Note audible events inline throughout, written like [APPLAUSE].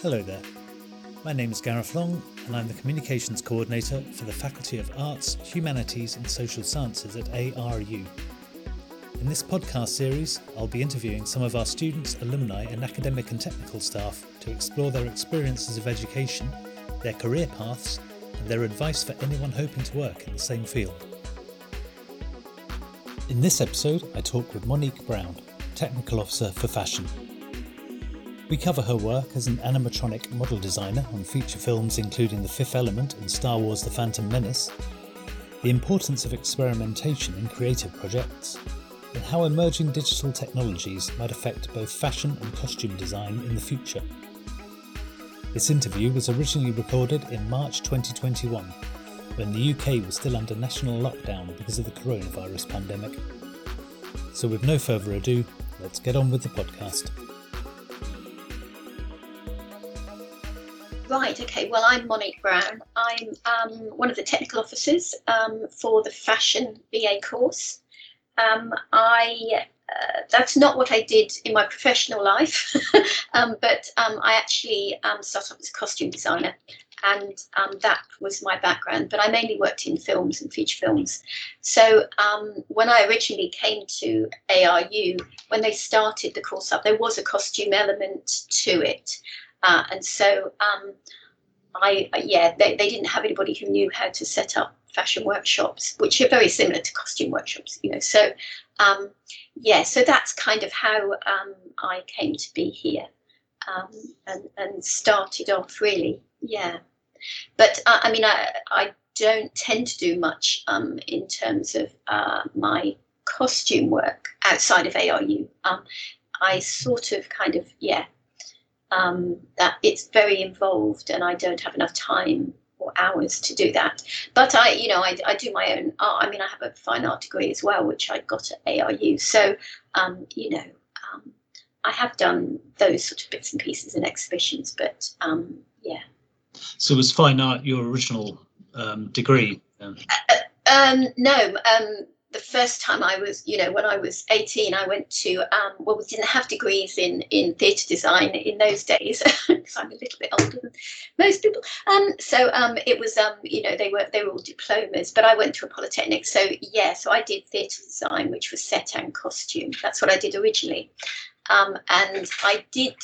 Hello there. My name is Gareth Long, and I'm the Communications Coordinator for the Faculty of Arts, Humanities and Social Sciences at ARU. In this podcast series, I'll be interviewing some of our students, alumni, and academic and technical staff to explore their experiences of education, their career paths, and their advice for anyone hoping to work in the same field. In this episode, I talk with Monique Brown, Technical Officer for Fashion. We cover her work as an animatronic model designer on feature films including The Fifth Element and Star Wars The Phantom Menace, the importance of experimentation in creative projects, and how emerging digital technologies might affect both fashion and costume design in the future. This interview was originally recorded in March 2021, when the UK was still under national lockdown because of the coronavirus pandemic. So, with no further ado, let's get on with the podcast. Right, okay. Well, I'm Monique Brown. I'm um, one of the technical officers um, for the fashion BA course. Um, I uh, that's not what I did in my professional life, [LAUGHS] um, but um, I actually um, started as a costume designer, and that was my background. But I mainly worked in films and feature films. So when I originally came to ARU, when they started the course up, there was a costume element to it. Uh, and so um, I, yeah, they, they didn't have anybody who knew how to set up fashion workshops, which are very similar to costume workshops, you know. So, um, yeah, so that's kind of how um, I came to be here um, and, and started off really, yeah. But uh, I mean, I, I don't tend to do much um, in terms of uh, my costume work outside of ARU. Um, I sort of kind of, yeah, um, that it's very involved and I don't have enough time or hours to do that. But I, you know, I, I do my own art. I mean, I have a fine art degree as well, which I got at ARU. So, um, you know, um, I have done those sort of bits and pieces in exhibitions, but um, yeah. So was fine art your original um, degree? Uh, uh, um, no, um, the first time I was, you know, when I was 18, I went to, um, well, we didn't have degrees in, in theatre design in those days, [LAUGHS] because I'm a little bit older than most people. Um, so um, it was, um, you know, they were they were all diplomas, but I went to a polytechnic. So yeah, so I did theatre design, which was set and costume. That's what I did originally, um, and I did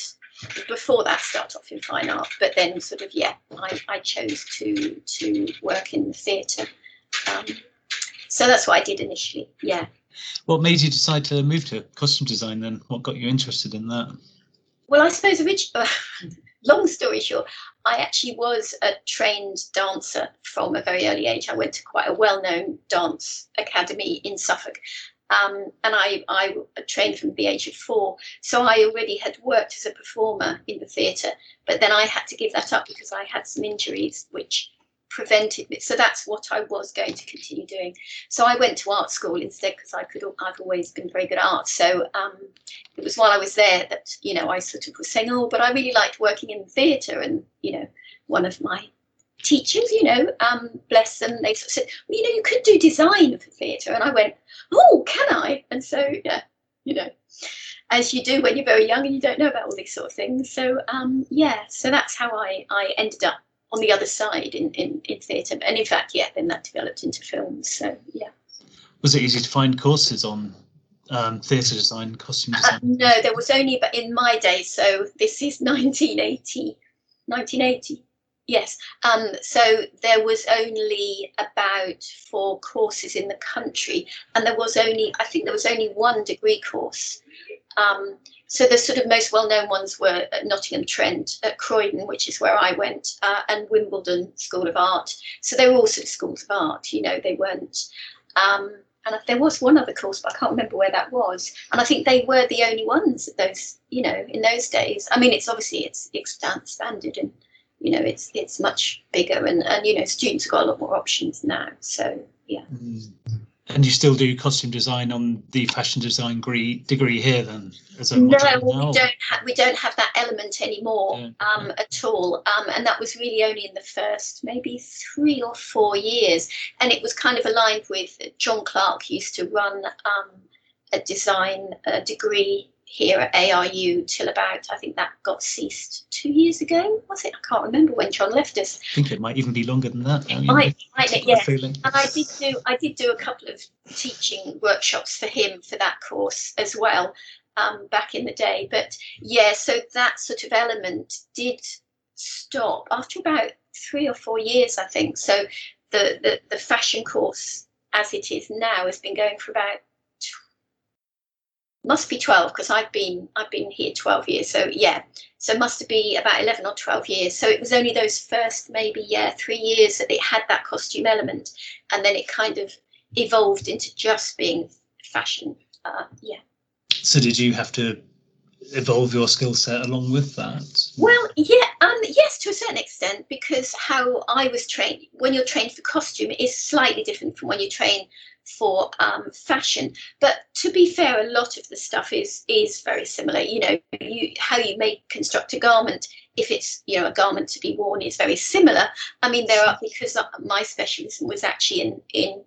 before that start off in fine art, but then sort of yeah, I, I chose to to work in the theatre. Um, so that's what I did initially. Yeah. What made you decide to move to costume design then? What got you interested in that? Well, I suppose originally, [LAUGHS] long story short, I actually was a trained dancer from a very early age. I went to quite a well-known dance academy in Suffolk. Um, and I, I trained from the age of four. So I already had worked as a performer in the theatre, but then I had to give that up because I had some injuries, which prevented me. So that's what I was going to continue doing. So I went to art school instead because I could. I've always been very good at art. So um, it was while I was there that you know I sort of was saying, oh, but I really liked working in theatre, and you know, one of my teachers, you know, um, bless them, they sort of said, well, you know, you could do design for theatre, and I went, oh, can I? And so yeah, you know. As you do when you're very young and you don't know about all these sort of things. So um, yeah, so that's how I, I ended up on the other side in, in, in theatre. And in fact, yeah, then that developed into films. So yeah. Was it easy to find courses on um, theatre design, costume uh, design? Uh, no, there was only, but in my day, so this is [LAUGHS] 1980, 1980. Yes. Um, so there was only about four courses in the country, and there was only, I think there was only one degree course. Um, so the sort of most well-known ones were at Nottingham Trent, at Croydon, which is where I went, uh, and Wimbledon School of Art. So they were all sort of schools of art, you know, they weren't. Um, and there was one other course, but I can't remember where that was. And I think they were the only ones those, you know, in those days. I mean, it's obviously it's expanded and you know it's it's much bigger and and you know students have got a lot more options now. So yeah. Mm. And you still do costume design on the fashion design degree, degree here then? As a no, we don't have we don't have that element anymore yeah, um, yeah. at all. Um, and that was really only in the first maybe three or four years. And it was kind of aligned with John Clark used to run um, a design degree here at ARU till about I think that got ceased two years ago. Was it? I can't remember when John left us. I think it might even be longer than that. It might, might yeah. Feeling. And I did do I did do a couple of teaching workshops for him for that course as well um, back in the day. But yeah, so that sort of element did stop after about three or four years, I think. So the the, the fashion course as it is now has been going for about must be 12 because I've been I've been here 12 years so yeah. So must been about 11 or 12 years. So it was only those first maybe yeah three years that it had that costume element and then it kind of evolved into just being fashion uh, yeah. So did you have to evolve your skill set along with that well yeah um yes to a certain extent because how I was trained when you're trained for costume is slightly different from when you train for um, fashion. But to be fair, a lot of the stuff is is very similar. You know, you, how you make construct a garment, if it's you know a garment to be worn, is very similar. I mean, there are because my specialism was actually in in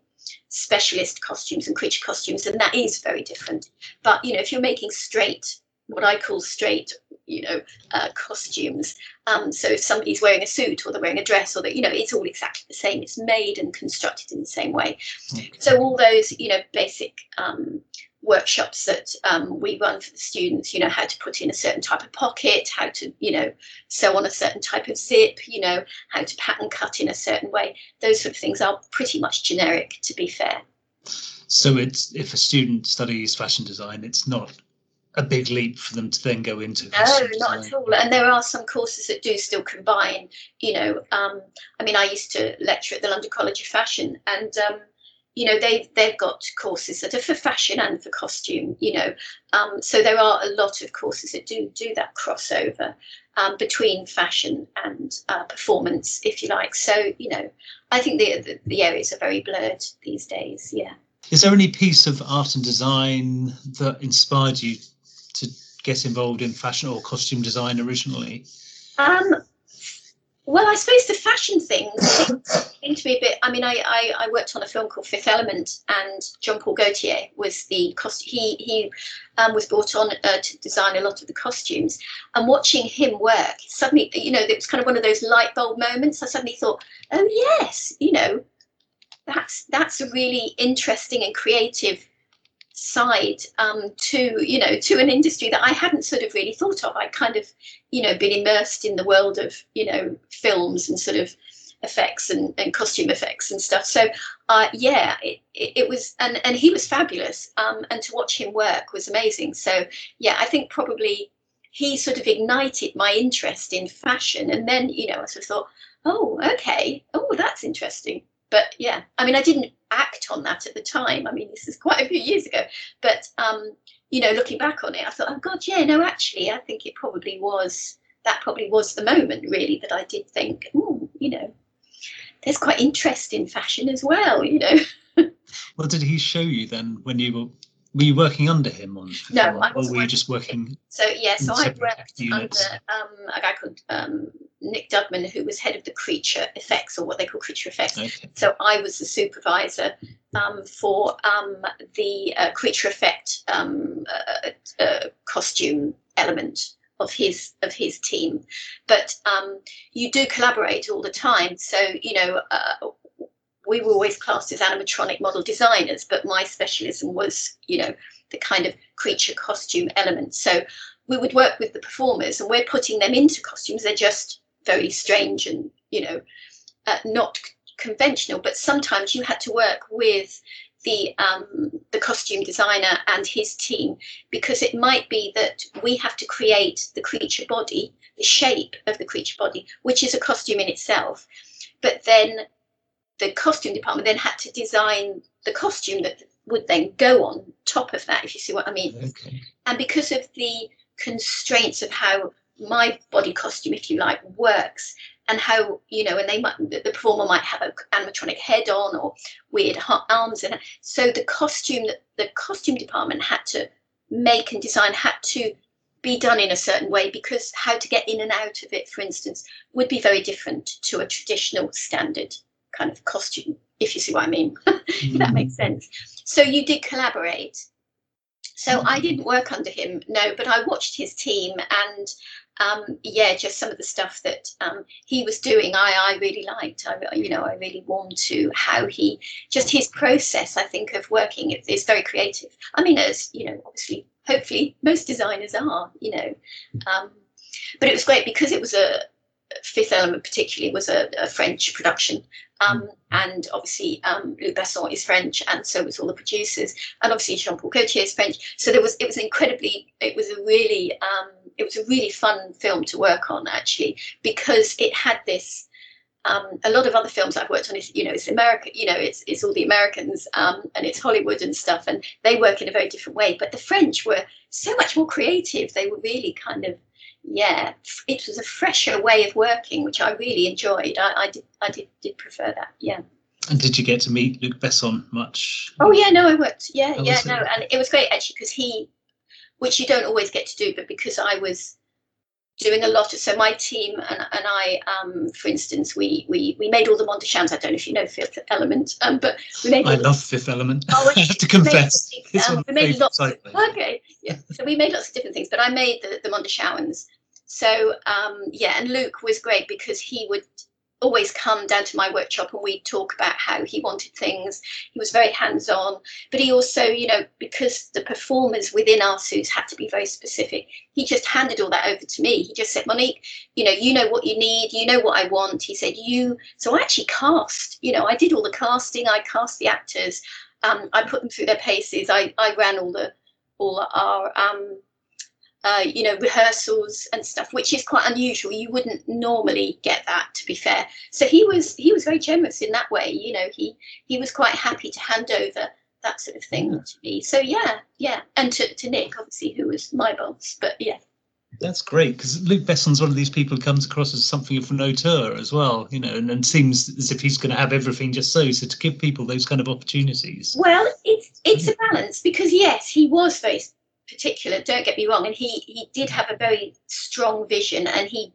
specialist costumes and creature costumes, and that is very different. But you know, if you're making straight what I call straight, you know, uh, costumes. Um, so if somebody's wearing a suit or they're wearing a dress or that, you know, it's all exactly the same. It's made and constructed in the same way. Okay. So all those, you know, basic um, workshops that um, we run for the students, you know, how to put in a certain type of pocket, how to, you know, sew on a certain type of zip, you know, how to pattern cut in a certain way. Those sort of things are pretty much generic, to be fair. So it's if a student studies fashion design, it's not a big leap for them to then go into. No, not at all. And there are some courses that do still combine. You know, um, I mean, I used to lecture at the London College of Fashion, and um, you know they've they've got courses that are for fashion and for costume. You know, um, so there are a lot of courses that do do that crossover um, between fashion and uh, performance, if you like. So you know, I think the, the the areas are very blurred these days. Yeah. Is there any piece of art and design that inspired you get involved in fashion or costume design originally? Um, well, I suppose the fashion thing [COUGHS] came to me a bit. I mean, I, I, I, worked on a film called Fifth Element, and Jean Paul Gaultier was the cost. He he um, was brought on uh, to design a lot of the costumes. And watching him work, suddenly, you know, it was kind of one of those light bulb moments. I suddenly thought, oh yes, you know, that's that's a really interesting and creative side um, to you know to an industry that I hadn't sort of really thought of. I kind of you know been immersed in the world of you know films and sort of effects and, and costume effects and stuff. So uh, yeah, it, it, was and and he was fabulous. Um, and to watch him work was amazing. So yeah, I think probably he sort of ignited my interest in fashion, and then you know I sort of thought, oh okay, oh that's interesting but yeah, I mean, I didn't act on that at the time. I mean, this is [LAUGHS] quite a few years ago, but um, you know, looking back on it, I thought, oh God, yeah, no, actually, I think it probably was that probably was the moment really that I did think, oh, you know, there's quite interest in fashion as well, you know. [LAUGHS] well, did he show you then when you were were you working under him on? No, I was. Or were you just working? So yeah, so I worked units? under um, a guy called um, Nick Dudman, who was head of the creature effects, or what they call creature effects. Okay. So I was the supervisor um, for um, the uh, creature effect um, uh, uh, costume element of his of his team. But um, you do collaborate all the time. So you know, uh, we were always classed as animatronic model designers, but my specialism was, you know, the kind of creature costume element. So we would work with the performers and we're putting them into costumes. They're just very strange and, you know, uh, not conventional, but sometimes you had to work with the um, the costume designer and his team because it might be that we have to create the creature body, the shape of the creature body, which is a costume in itself. But then the costume department then had to design the costume that would then go on top of that, if you see what I mean. Okay. And because of the constraints of how my body costume, if you like, works, and how you know, and they might the performer might have an animatronic head on or weird arms, and so the costume that the costume department had to make and design had to be done in a certain way because how to get in and out of it, for instance, would be very different to a traditional standard kind of costume, if you see what I mean, [LAUGHS] if that makes sense. So you did collaborate. So I didn't work under him, no, but I watched his team and um, yeah, just some of the stuff that um, he was doing, I, I really liked. I, you know, I really warmed to how he, just his process, I think, of working is, is very creative. I mean, as you know, obviously, hopefully, most designers are, you know, um, but it was great because it was a Fifth Element, particularly, was a, a French production. Um, mm. and obviously um, Luc Besson is French, and so was all the producers, and obviously Jean Paul Gaultier is French. So there was it was incredibly it was a really um, it was a really fun film to work on actually because it had this. Um, a lot of other films I've worked on is, you know, it's America, you know, it's it's all the Americans um, and it's Hollywood and stuff, and they work in a very different way. But the French were so much more creative. They were really kind of yeah, it was a fresher way of working, which I really enjoyed. I, I did, I did, did prefer that. Yeah. And did you get to meet Luc Besson much? Oh yeah, no, I worked. Yeah, oh, yeah, no, and it was great actually because he, which you don't always get to do, but because I was doing a lot of so my team and, and I, um, for instance, we we we made all the Mondoshawans. I don't know if you know Fifth Element, um, but we made. I love Fifth Element. Oh, [LAUGHS] I have to confess. Made, um, we made lots. Of, okay, yeah. So we made lots of different things, but I made the the so um, yeah, and Luc was great because he would always come down to my workshop and we'd talk about how he wanted things. He was very hands on, but he also, you know, because the performers within our suits had to be very specific, he just handed all that over to me. He just said, Monique, you know, you know what you need, you know what I want. He said, you, so I actually cast, you know, I did all the casting, I cast the actors, um, I put them through their paces, I, I ran all the, all our, um, uh, you know, rehearsals and stuff, which is quite unusual. You wouldn't normally get that, to be fair. So he was he was very generous in that way. You know, he he was quite happy to hand over that sort of thing yeah. to me. So yeah, yeah, and to, to Nick, obviously, who was my boss. But yeah. That's great because Luc Besson's one of these people who comes across as something of an auteur as well, you know, and, and seems as if he's going to have everything just so. So to give people those kind of opportunities. Well, it's it's a balance because yes, he was very particular don't get me wrong and he he did have a very strong vision and he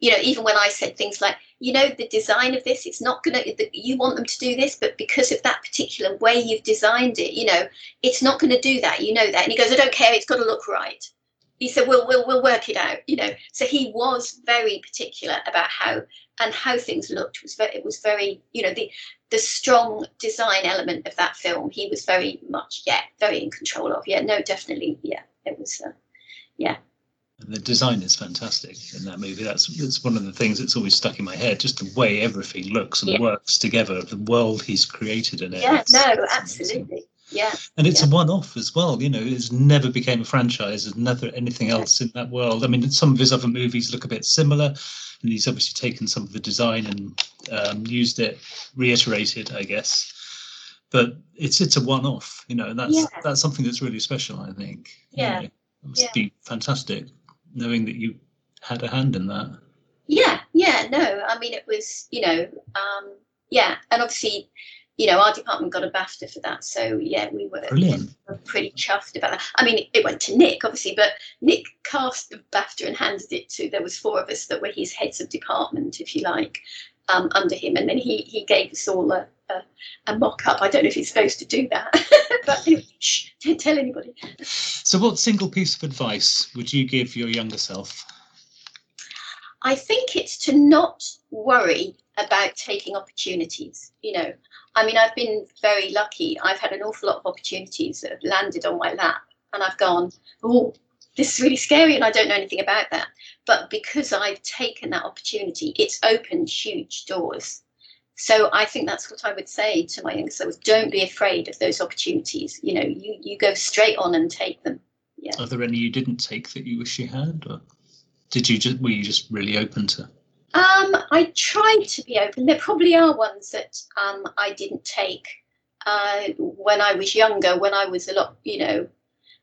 you know even when i said things like you know the design of this it's not going to you want them to do this but because of that particular way you've designed it you know it's not going to do that you know that. And he goes i don't care it's got to look right he said we'll we'll, we'll work it out you know so he was very particular about how and how things looked was very it was very you know the the strong design element of that film he was very much yeah very in control of yeah no definitely yeah it was uh, yeah and the design is fantastic in that movie. That's that's one of the things that's always stuck in my head. Just the way everything looks and yeah. works together, the world he's created in it. Yeah, no, absolutely. Yeah. And it's yeah. a one-off as well. You know, it's never became a franchise. There's never anything else in that world. I mean, some of his other movies look a bit similar, and he's obviously taken some of the design and um, used it, reiterated, I guess. But it's it's a one-off, you know, and that's yeah. that's something that's really special, I think. Yeah, you know, it must yeah. be fantastic knowing that you had a hand in that. Yeah, yeah, no, I mean it was, you know, um, yeah, and obviously you know, our department got a BAFTA for that. So yeah, we were, were pretty chuffed about that. I mean, it went to Nick, obviously, but Nick cast the BAFTA and handed it to. There was four of us that were his heads of department, if you like, um, under him, and then he he gave us all a, a, a mock up. I don't know if he's supposed to do that, [LAUGHS] but anyway, shh, don't tell anybody. So, what single piece of advice would you give your younger self? I think it's to not worry about taking opportunities. You know, I mean, I've been very lucky. I've had an awful lot of opportunities that have landed on my lap, and I've gone, oh, this is really scary, and I don't know anything about that. But because I've taken that opportunity, it's opened huge doors. So I think that's what I would say to my younger selves: don't be afraid of those opportunities. You know, you you go straight on and take them. Yeah. Are there any you didn't take that you wish you had, or did you just were you just really open to? Um, I tried to be open. There probably are ones that um, I didn't take uh, when I was younger, when I was a lot, you know.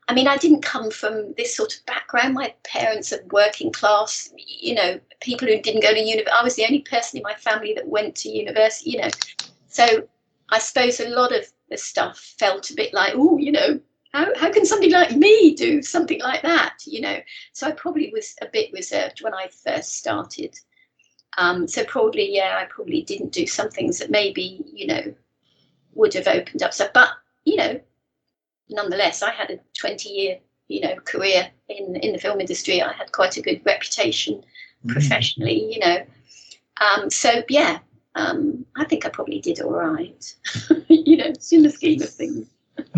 I mean, I didn't come from this sort of background. My parents are working class, you know, people who didn't go to university. I was the only person in my family that went to university, you know. So I suppose a lot of the stuff felt a bit like, oh, you know, how, how can somebody like me do something like that, you know? So I probably was a bit reserved when I first started. Um, so probably, yeah, I probably didn't do some things that maybe, you know, would have opened up. So, but, you know, nonetheless, I had a 20 year, you know, career in, in the film industry. I had quite a good reputation mm. professionally, you know. Um, so yeah, um, I think I probably did all right, [LAUGHS] you know, in the scheme of things.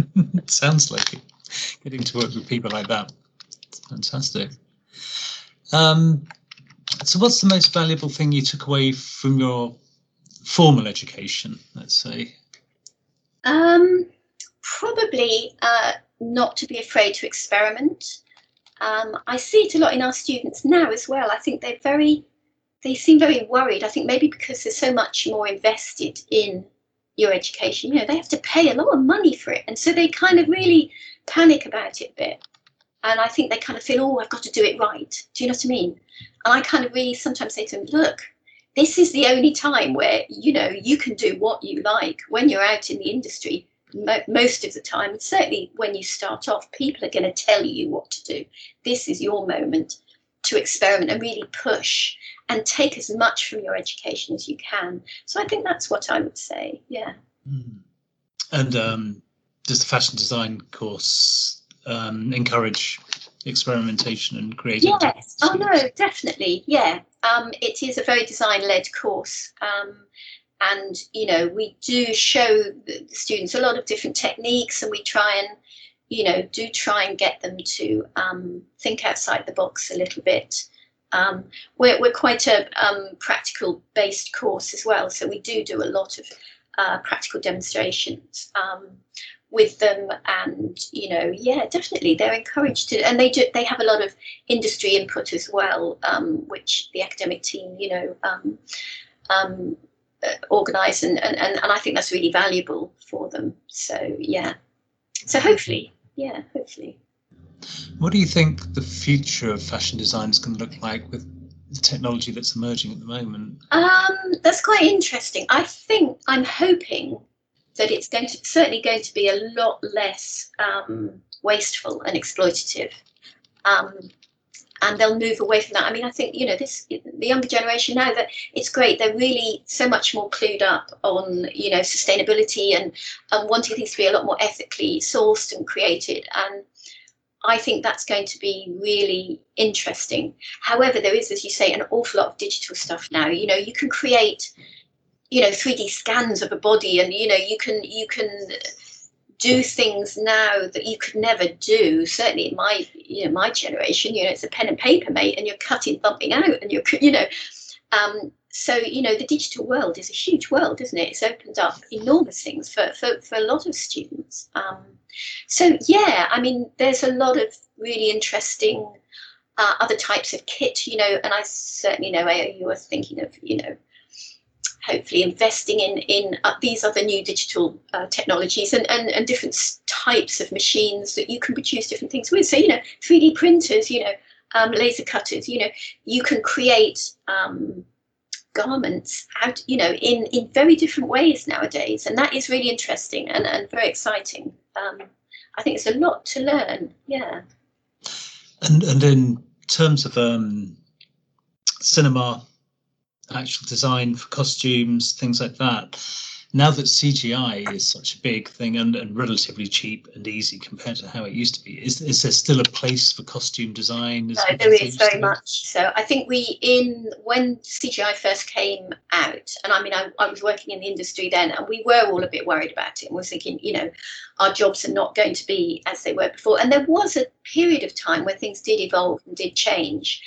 [LAUGHS] Sounds like it. Getting to work with people like that. It's fantastic. Um, so, what's the most valuable thing you took away from your formal education, let's say? Um, probably uh, not to be afraid to experiment. Um, I see it a lot in our students now as well. I think they're very, they seem very worried. I think maybe because they're so much more invested in your education, you know, they have to pay a lot of money for it. And so they kind of really panic about it a bit. And I think they kind of feel, oh, I've got to do it right. Do you know what I mean? And I kind of really sometimes say to them, look, this is the only time where, you know, you can do what you like when you're out in the industry mo- most of the time, and certainly when you start off, people are going to tell you what to do. This is your moment to experiment and really push and take as much from your education as you can. So I think that's what I would say. Yeah. Mm. And um, does the fashion design course um, encourage experimentation and creativity? Yes. Oh no, definitely. Yeah. Um, it is a very design-led course. Um, and you know we do show the students a lot of different techniques and we try and you know do try and get them to um, think outside the box a little bit um, we're, we're quite a um, practical based course as well so we do do a lot of uh, practical demonstrations um, with them and you know yeah definitely they're encouraged to and they do they have a lot of industry input as well um, which the academic team you know um, um, uh, organise and, and, and, and I think that's really valuable for them. So yeah. So hopefully, yeah, hopefully. What do you think the future of fashion design is going to look like with the technology that's emerging at the moment? Um, that's quite interesting. I think I'm hoping that it's going to certainly going to be a lot less um, wasteful and exploitative. Um, and they'll move away from that. I mean, I think you know this the younger generation now that it's great. They're really so much more clued up on you know sustainability and and wanting things to be a lot more ethically sourced and created. And I think that's going to be really interesting. However, there is, as you say, an awful lot of digital stuff now. You know, you can create you know 3D scans of a body, and you know you can you can do things now that you could never do. Certainly in my, you know, my generation, you know, it's a pen and paper, mate, and you're cutting something out, and you're, you know, um, so you know, the digital world is a huge world, isn't it? It's opened up enormous things for for, for a lot of students. Um, so yeah, I mean, there's a lot of really interesting uh, other types of kit, you know, and I certainly know you were thinking of, you know, hopefully investing in in uh, these other new digital uh, technologies and, and and different types of machines that you can produce different things with. So you know, 3D printers, you know, um, laser cutters, you know, you can create um, garments out, you know, in in very different ways nowadays, and that is really interesting and and very exciting. Um, I think it's a lot to learn. Yeah. And and in terms of um, cinema actual design for costumes, things like that. Now that CGI is such a big thing and, and relatively cheap and easy compared to how it used to be, is, is there still a place for costume design? No, uh, there is very much. So I think we in when CGI first came out, and I mean I, I was working in the industry then, and we were all a bit worried about it, and we're thinking, you know, our jobs are not going to be as they were before. And there was a period of time where things did evolve and did change.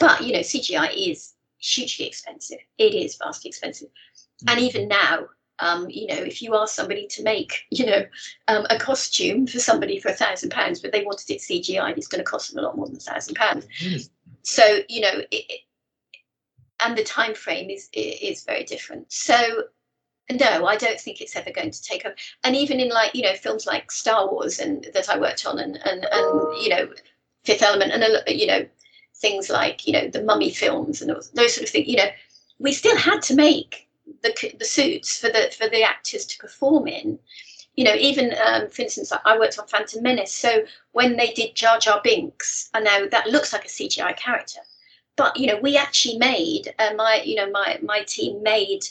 But you know, CGI is hugely expensive. It is vastly expensive. And mm. even now, um, you know, if you ask somebody to make, you know, um, a costume for somebody for a thousand pounds, but they wanted it CGI, it's going to cost them a lot more than a thousand pounds. So, you know, it, it, and the time frame is is very different. So, no, I don't think it's ever going to take up. And even in like, you know, films like Star Wars and that I worked on, and and and you know, Fifth Element, and you know, things like you know the mummy films and those sort of things you know we still had to make the, the suits for the for the actors to perform in. You know even um, for instance i worked on phantom menace so when they did jar jar binks i know that looks like a cgi character but you know we actually made uh, my you know my my team made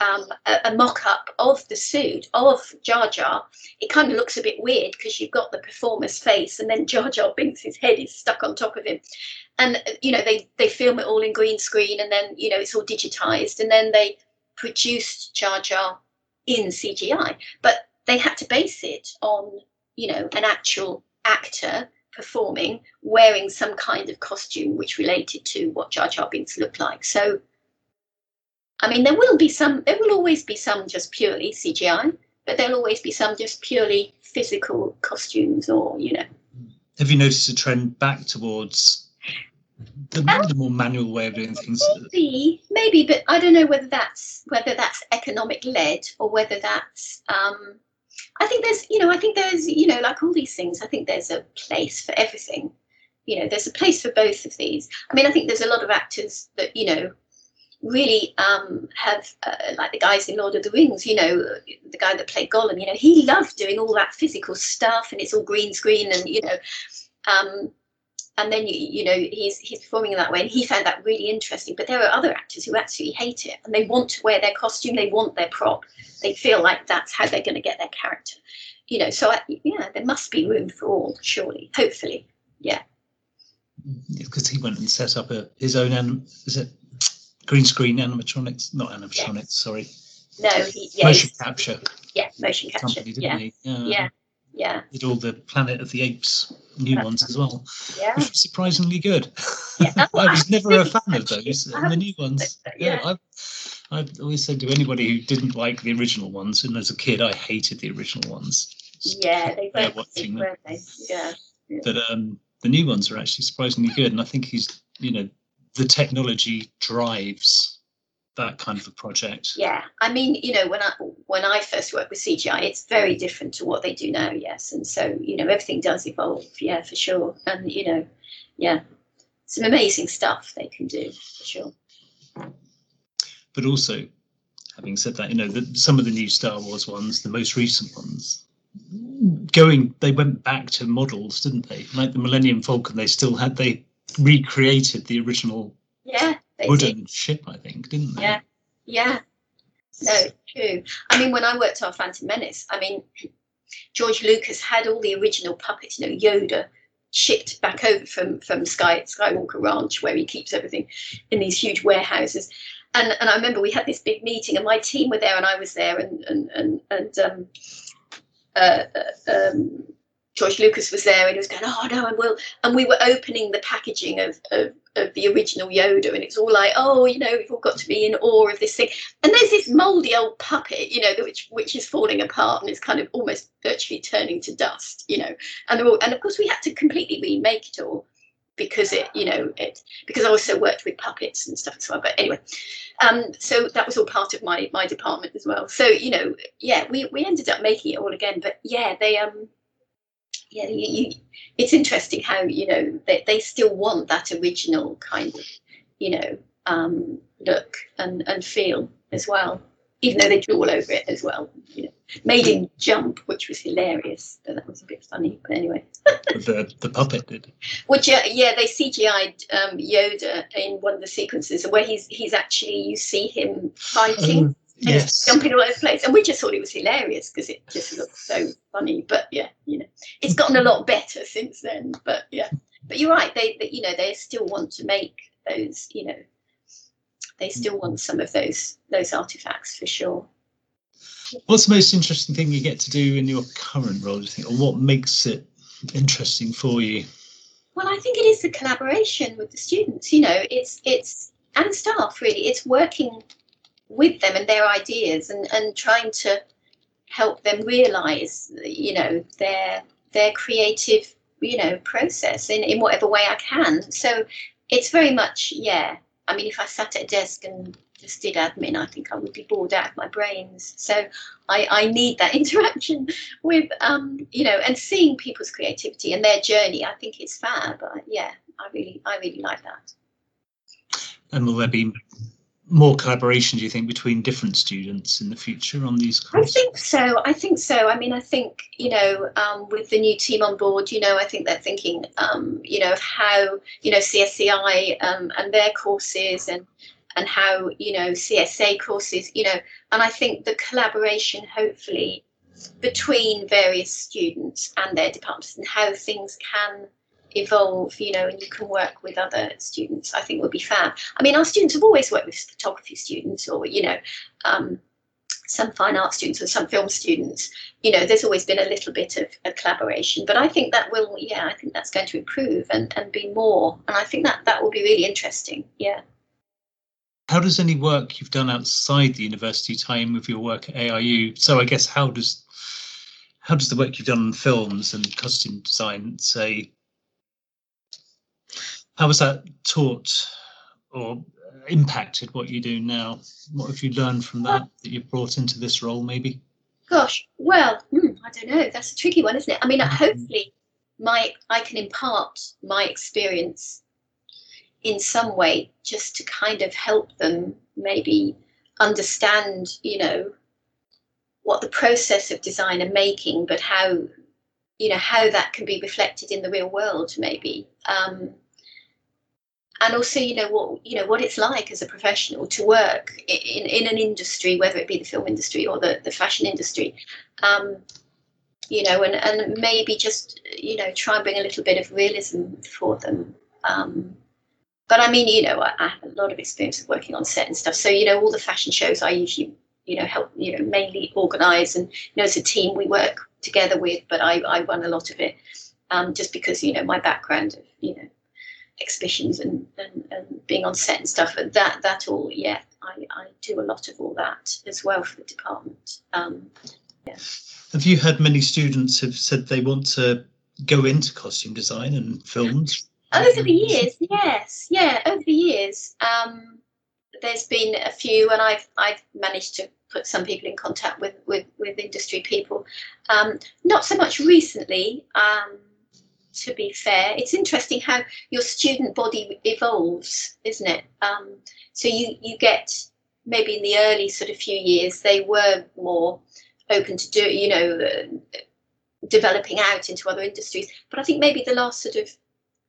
um, a, a mock-up of the suit of Jar Jar, it kind of looks a bit weird because you've got the performer's face and then [LAUGHS] Jar Jar Binks' head is stuck on top of him. And you know, they they film it all in green screen and then, you know, it's all digitized and then they produced Jar Jar in CGI. But they had to base it on, you know, an actual actor performing wearing some kind of costume which related to what Jar Jar Binks looked like. So I mean, there will be some, there will always be some just purely CGI, but there'll always be some just purely physical costumes or, you know. Have you noticed a trend back towards the, Um, the more manual way of doing things? Maybe, maybe, but I don't know whether that's whether that's economic led or whether that's. Um, I think there's, you know, I think there's, you know, like all these things. I think there's a place for everything. You know, there's a place for both of these. I mean, I think there's a lot of actors that you know really um, have, uh, like the guys in Lord of the Rings. You know, the guy that played Gollum. You know, he loved doing all that physical stuff, and it's all green screen, and you know. Um, and then you you know he's he's performing in that way and he found that really interesting but there are other actors who absolutely hate it and they want to wear their costume they want their prop they feel like that's how they're going to get their character you know so I, yeah there must be room for all surely hopefully yeah Because he went and set up a, his own, is it green screen animatronics? Not animatronics, sorry. no he yeah, Motion capture yeah motion capture company, didn't yeah he? Yeah. yeah yeah Did all the Planet of the Apes new ones as well, yeah which was surprisingly good. Yeah, that's [LAUGHS] I was never a fan of [LAUGHS] those. And the new ones, Yeah. yeah, I, I always said to anybody who didn't like the original ones, and as a kid, I hated the original ones. yeah they were watching them. they yeah But um, the new ones are actually surprisingly good, and I think he's, you know, the technology drives that kind of a project. Yeah, I mean, you know, when I when I first worked with CGI, it's very different to what they do now. Yes, and so you know, everything does evolve. Yeah, for sure. And you know, yeah, some amazing stuff they can do for sure. But also, having said that, you know, the, some of the new Star Wars ones, the most recent ones, going, they went back to models, didn't they? Like the Millennium Falcon, they still had they recreated the original Yeah, wooden ship, I think, didn't they? Yeah. Yeah. No, true. I mean, when I worked on Phantom Menace, I mean, George Lucas had all the original puppets, you know, Yoda shipped back over from from Sky Skywalker Ranch, where he keeps everything in these huge warehouses. And and I remember we had this big meeting, and my team were there, and I was there, and and and and um, uh, uh, um, George Lucas was there, and he was going, "Oh no, I will." And we were opening the packaging of, of of the original Yoda, and it's all like, "Oh, you know, we've all got to be in awe of this thing." And there's this mouldy old puppet, you know, which which is falling apart and is kind of almost virtually turning to dust, you know. And all, and of course we had to completely remake it all because it, you know, it because I also worked with puppets and stuff as well. But anyway, um, so that was all part of my my department as well. So you know, yeah, we we ended up making it all again. But yeah, they um, yeah, you, you, it's interesting how you know they they still want that original kind of, you know, um, look and and feel as well. Even though they drew all over it as well, you know, made him jump, which was hilarious. But that was a bit funny. But anyway. [LAUGHS] the the puppet did. Which uh, yeah, they CGI'd um, Yoda in one of the sequences where he's he's actually you see him fighting and yes. jumping all over the place, and we just thought it was hilarious because it just looked so funny. But yeah, you know, it's gotten a lot better since then. But yeah, but you're right. They, they you know they still want to make those you know they still want some of those those artifacts for sure. What's the most interesting thing you get to do in your current role? Do you think, or what makes it interesting for you? Well, I think it is the collaboration with the students. You know, it's it's and staff really. It's working with them and their ideas and and trying to help them realise, you know, their their creative, you know, process in in whatever way I can. So it's very much, yeah. I mean, if I sat at a desk and just did admin, I think I would be bored out of my brains. So I, I need that [LAUGHS] interaction with um, you know, and seeing people's creativity and their journey. I think it's fab. But yeah, I really, I really like that. And will there be more collaboration, do you think, between different students in the future on these I think so. I think so. I mean, I think you know, um, with the new team on board, you know, I think they're thinking, um, you know, of how you know CSCI um, and their courses and and how you know CSA courses, you know, and I think the collaboration, hopefully, between various students and their departments and how things can evolve, you know, and you can work with other students, I think would be fab. I mean, our students have always worked with photography students or, you know, um, some fine art students or some film students. You know, there's always been a little bit of a collaboration, but I think that will, yeah, I think that's going to improve and, and be more. And I think that that will be really interesting. Yeah. How does any work you've done outside the university tie in with your work at ARU? So I guess how does how does the work you've done on films and costume design say how was that taught or impacted what you do now? What have you learned from that that you've brought into this role, maybe? Gosh, well, hmm, I don't know. That's a tricky one, isn't it? I mean, hopefully, my I can impart my experience in some way just to kind of help them maybe understand, you know, what the process of design and making, but how, you know, how that can be reflected in the real world, maybe. Um, and also you know what you know what it's like as a professional to work in, in an industry whether it be the film industry or the, the fashion industry um, you know and, and maybe just you know try and bring a little bit of realism for them um, but i mean you know I, I, have a lot of experience of working on set and stuff so you know all the fashion shows i usually you know help you know mainly organize and you know as a team we work together with but i, I run a lot of it um, just because you know my background of you know exhibitions and, and, and being on set and stuff. And that that all, yeah, I, I do a lot of all that as well for the department. Um, yeah. Have you had many students have said they want to go into costume design and films? Over the years, yes, yeah, over the years, um, there's been a few, and I've I've managed to put some people in contact with with, with industry people. Um, not so much recently. Um, to be fair. It's interesting how your student body evolves, isn't it? Um, so you, you get maybe in the early sort of few years, they were more open to do, you know, uh, developing out into other industries. But I think maybe the last sort of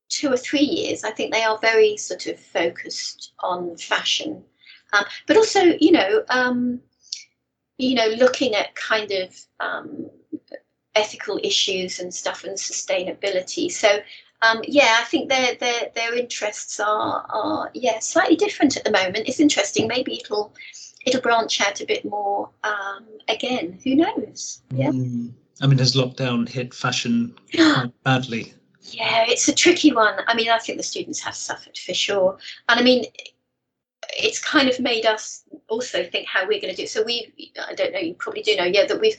two or three years, I think they are very sort of focused on fashion. Um, but also, you know, um, you know, looking at kind of um, ethical issues and stuff and sustainability. So um, yeah, I think their their their interests are are yeah slightly different at the moment. It's interesting. Maybe it'll it'll branch out a bit more um, again. Who knows? Yeah. Mm. I mean, has lockdown hit fashion [GASPS] badly? Yeah, it's a tricky one. I mean, I think the students have suffered for sure, and I mean, it's kind of made us also think how we're going to do. It. So we, I don't know, you probably do know, yeah, that we've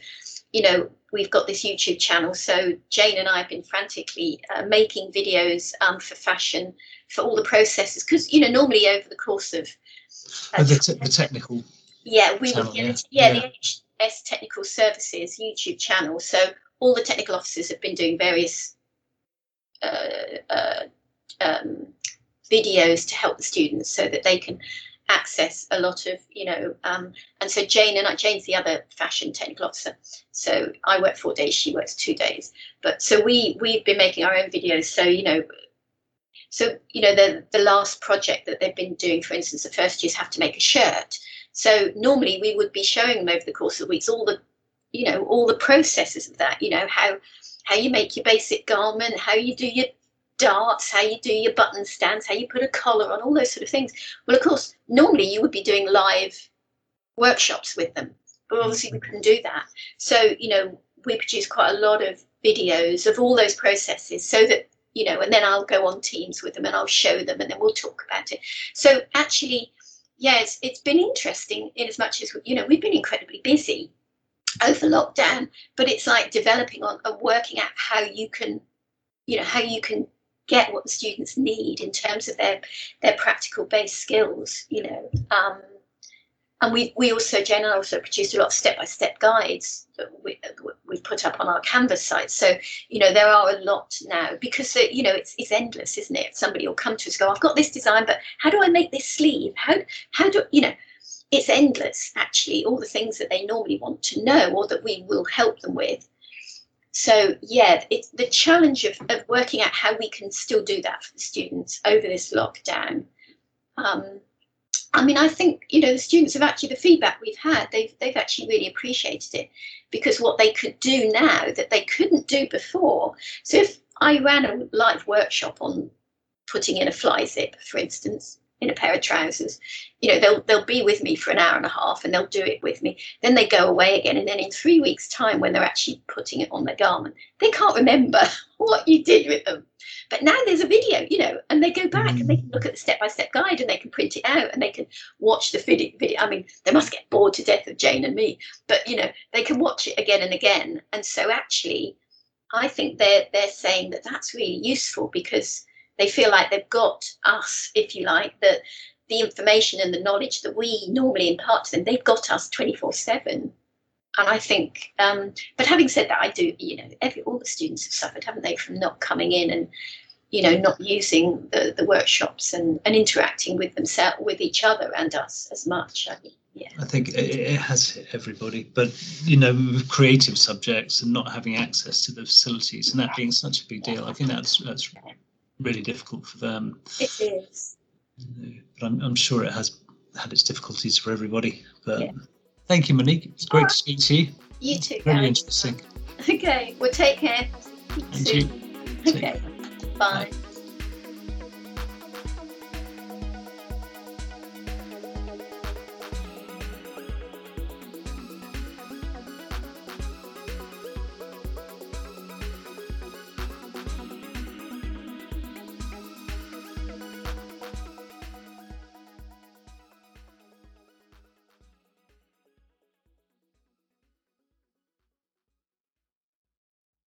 you know, we've got this YouTube channel. So Jane and I have been frantically uh, making videos um, for fashion for all the processes because you know normally over the course of uh, the, te- the, technical. Yeah, we channel, yeah. yeah, yeah, the HS Technical Services YouTube channel. So all the technical officers have been doing various uh, uh um, videos to help the students so that they can access a lot of, you know, um, and so Jane and I, Jane's the other fashion technical officer. So I work four days, she works two days. But so we we've been making our own videos. So you know, so you know the the last project that they've been doing, for instance, the first years have to make a shirt. So normally we would be showing them over the course of the weeks all the, you know, all the processes of that. You know how how you make your basic garment, how you do your darts, how you do your button stands, how you put a collar on, all those sort of things. Well, of course, normally you would be doing live workshops with them, but mm-hmm. obviously we couldn't do that. So, you know, we produce quite a lot of videos of all those processes so that, you know, and then I'll go on Teams with them and I'll show them and then we'll talk about it. So actually, yeah, it's, it's been interesting in as much as, you know, we've been incredibly busy over lockdown, but it's like developing on and working out how you can, you know, how you can get what the students need in terms of their their practical based skills you know um, and we we also Jen and I also produced a lot of step by step guides that we we put up on our Canvas site. So you know there are a lot now because uh, you know it's it's endless, isn't it? Somebody will come to us go, I've got this design, but how do I make this sleeve? How how do you know? It's endless actually. All the things that they normally want to know or that we will help them with so yeah, it's the challenge of, of working out how we can still do that for the students over this lockdown. Um, I mean, I think you know the students have actually the feedback we've had. They've they've actually really appreciated it because what they could do now that they couldn't do before. So if I ran a live workshop on putting in a fly zip, for instance, in a pair of trousers, you know, they'll they'll be with me for an hour and a half and they'll do it with me. Then they go away again, and then in three weeks' time, when they're actually putting it on their garment, they can't remember [LAUGHS] what you did with them. But now there's a video, you know, and they go back and they can look at the step-by-step guide and they can print it out and they can watch the video. video. I mean, they must get bored to death of Jane and me, but you know, they can watch it again and again. And so actually, I think they're they're saying that that's really useful because they feel like they've got us, if you like, that the information and the knowledge that we normally impart to them, they've got us 24 7 and I think, um, but having said that, I do, you know, every all the students have suffered, haven't they, from not coming in and, you know, not using the, the workshops and, and interacting with themselves, with each other and us as much. I mean, yeah. I think it, has hit everybody, but you know, with creative subjects and not having access to the facilities and that being such a big deal, I think that's that's really difficult for them. It is. But I'm, I'm sure it has had its difficulties for everybody. But Yeah. thank you, Monique. It's great to speak to you. You too, Very guys. interesting. [LAUGHS] Okay, well, take care. And soon. you. Okay, bye. Bye.